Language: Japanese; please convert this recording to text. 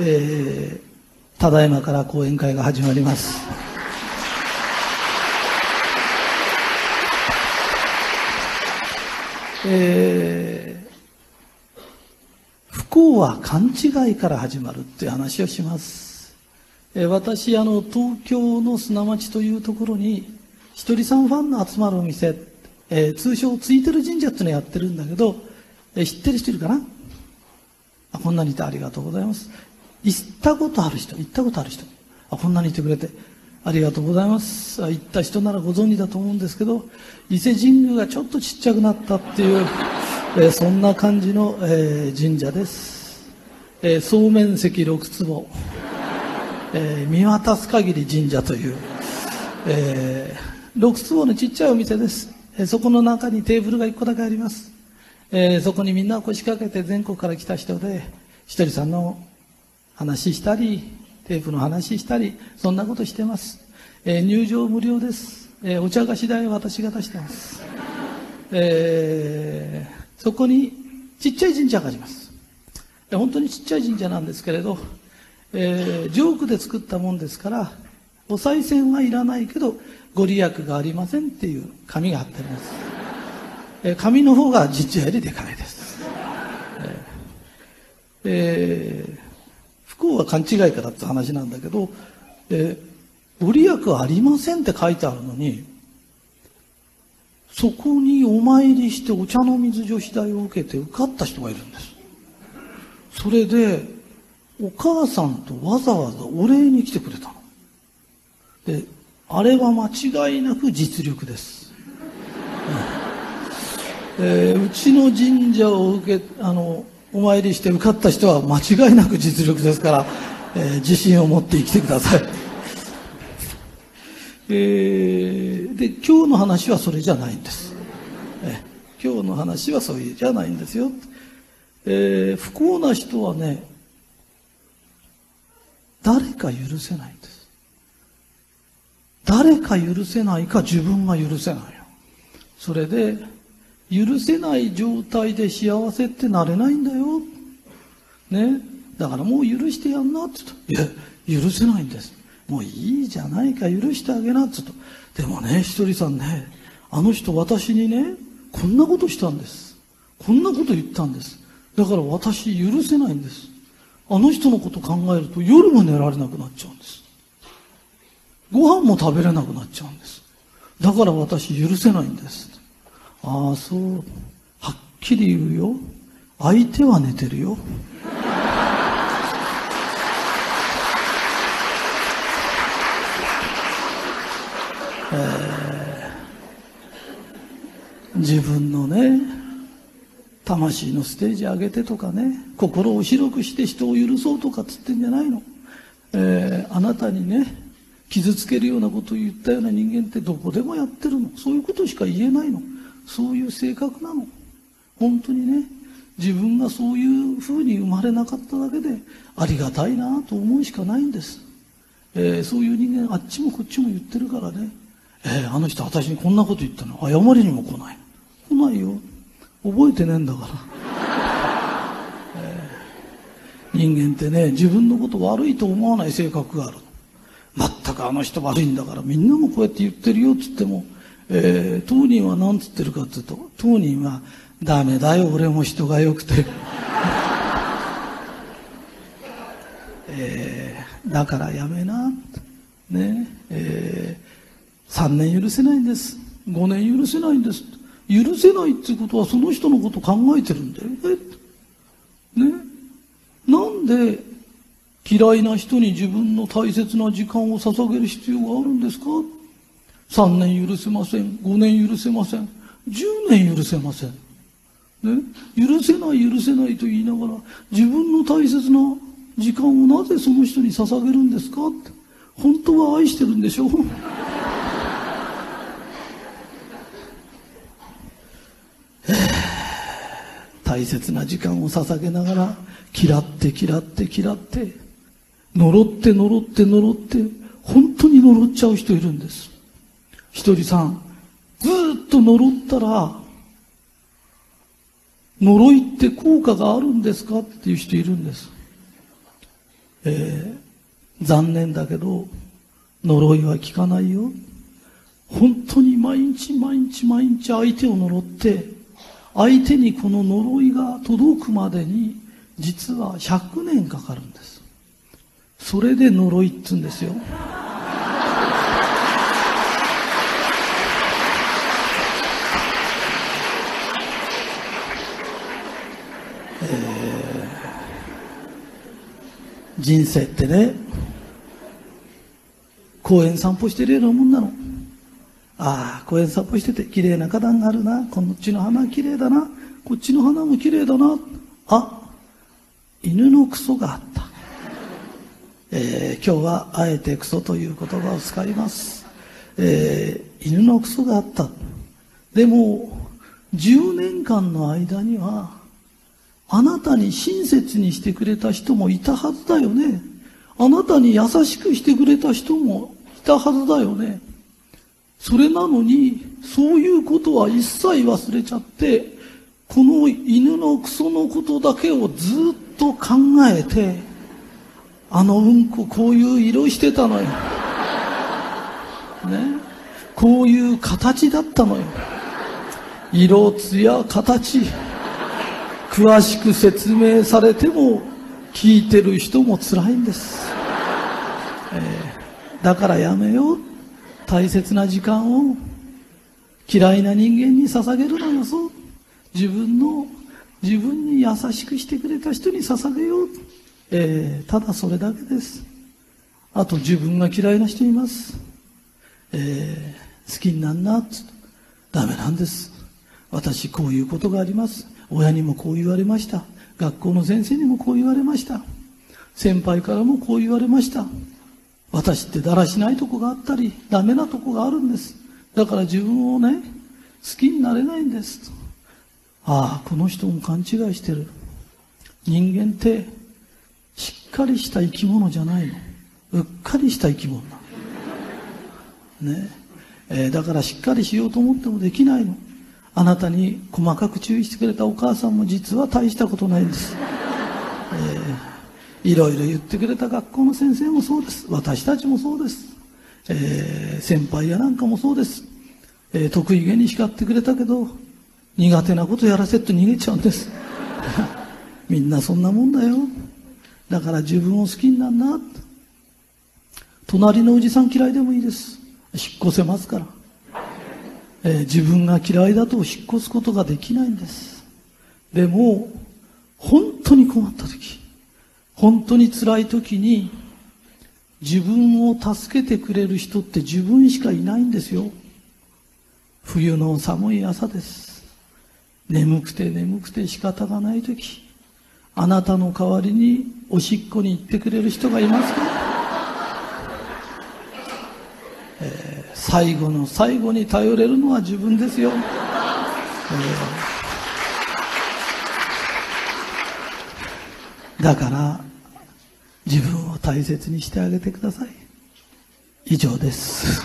えー、ただいまから講演会が始まります。えー、不幸は勘違いから始まるっていう話をします。えー、私、あの、東京の砂町というところに、ひとりさんファンの集まるお店、えー、通称ついてる神社っていうのやってるんだけど、えー、知ってる人いるかな？あこんなにいてありがとうございます。行ったことある人、行ったことある人。あこんなにいてくれてありがとうございます。行った人ならご存知だと思うんですけど、伊勢神宮がちょっとちっちゃくなったっていう、え、そんな感じの、えー、神社です。えー、総面積6坪、え見渡す限り神社という、え6坪のちっちゃいお店です。えそこの中にテーブルが1個だけあります。えそこにみんな腰掛けて全国から来た人で、ひとりさんの話したり、テープの話したり、そんなことしてます。えー、入場無料です。えー、お茶菓子代は私が出してます。えー、そこにちっちゃい神社があります。本当にちっちゃい神社なんですけれど、えー、ジョークで作ったもんですから、お賽銭はいらないけど、ご利益がありませんっていう紙が貼ってあります。えー、紙の方が実社よりでかいです。えーえー幸は勘違いからって話なんだけど、えー、ご利益ありませんって書いてあるのに、そこにお参りしてお茶の水女子大を受けて受かった人がいるんです。それで、お母さんとわざわざお礼に来てくれたの。で、あれは間違いなく実力です。えー、うちの神社を受け、あの、お参りして受かった人は間違いなく実力ですから、えー、自信を持って生きてください。えー、で、今日の話はそれじゃないんです。えー、今日の話はそういうじゃないんですよ。えー、不幸な人はね、誰か許せないんです。誰か許せないか自分が許せない。それで、許せない状態で幸せってなれないんだよ。ね。だからもう許してやんなって言うと、いや、許せないんです。もういいじゃないか、許してあげなって言うと。でもね、ひとりさんね、あの人私にね、こんなことしたんです。こんなこと言ったんです。だから私許せないんです。あの人のこと考えると夜も寝られなくなっちゃうんです。ご飯も食べれなくなっちゃうんです。だから私許せないんです。ああ、そう。はっきり言うよ。相手は寝てるよ。えー、自分のね、魂のステージ上げてとかね、心を広くして人を許そうとかつってんじゃないの。えー、あなたにね、傷つけるようなことを言ったような人間ってどこでもやってるの。そういうことしか言えないの。そういう性格なの。本当にね、自分がそういうふうに生まれなかっただけでありがたいなと思うしかないんです。えー、そういう人間あっちもこっちも言ってるからね、えー、あの人私にこんなこと言ったの謝りにも来ない。来ないよ。覚えてねえんだから。えー、人間ってね、自分のこと悪いと思わない性格がある。全くあの人悪いんだからみんなもこうやって言ってるよって言っても、えー、当人は何つってるかっていうと、当人は、ダメだよ、俺も人が良くて。えー、だからやめな。ね、えー、3年許せないんです。5年許せないんです。許せないってことはその人のこと考えてるんだよね。ね。なんで嫌いな人に自分の大切な時間を捧げる必要があるんですか？3年許せません。5年許せません。10年許せません。ね、許せない許せないと言いながら自分の大切な時間をなぜその人に捧げるんですかって本当は愛してるんでしょ？う 大切な時間を捧げながら嫌って嫌って嫌って呪って呪って呪って本当に呪っちゃう人いるんですひとりさん、ずっと呪ったら、呪いって効果があるんですかっていう人いるんです。えー、残念だけど、呪いは効かないよ。本当に毎日毎日毎日相手を呪って、相手にこの呪いが届くまでに、実は100年かかるんです。それで呪いっつうんですよ。えー、人生ってね、公園散歩してるようなもんなの。ああ、公園散歩してて綺麗な花壇があるな。こっちの花綺麗だな。こっちの花も綺麗だな。あ、犬のクソがあった。えー、今日はあえてクソという言葉を使います。えー、犬のクソがあった。でも、10年間の間には、あなたに親切にしてくれた人もいたはずだよね。あなたに優しくしてくれた人もいたはずだよね。それなのに、そういうことは一切忘れちゃって、この犬のクソのことだけをずっと考えて、あのうんここういう色してたのよ。ね。こういう形だったのよ。色、艶、形。詳しく説明されても聞いてる人も辛いんです。えー、だからやめよう。大切な時間を嫌いな人間に捧げるのよ、そう。自分の、自分に優しくしてくれた人に捧げよう。えー、ただそれだけです。あと自分が嫌いな人います。えー、好きになんなっ、つダメなんです。私こういうことがあります。親にもこう言われました。学校の先生にもこう言われました。先輩からもこう言われました。私ってだらしないとこがあったり、ダメなとこがあるんです。だから自分をね、好きになれないんです。ああ、この人も勘違いしてる。人間って、しっかりした生き物じゃないの。うっかりした生き物な。ね。えー、だからしっかりしようと思ってもできないの。あなたに細かく注意してくれたお母さんも実は大したことないんです。えー、いろいろ言ってくれた学校の先生もそうです。私たちもそうです。えー、先輩やなんかもそうです。えー、得意げに叱ってくれたけど、苦手なことやらせと逃げちゃうんです。みんなそんなもんだよ。だから自分を好きになんな。隣のおじさん嫌いでもいいです。引っ越せますから。えー、自分が嫌いだと引っ越すことができないんです。でも、本当に困った時、本当に辛い時に、自分を助けてくれる人って自分しかいないんですよ。冬の寒い朝です。眠くて眠くて仕方がない時あなたの代わりにおしっこに行ってくれる人がいますか、えー、最後の最後に頼れるのは自分ですよ、えー、だから自分を大切にしてあげてください。以上です。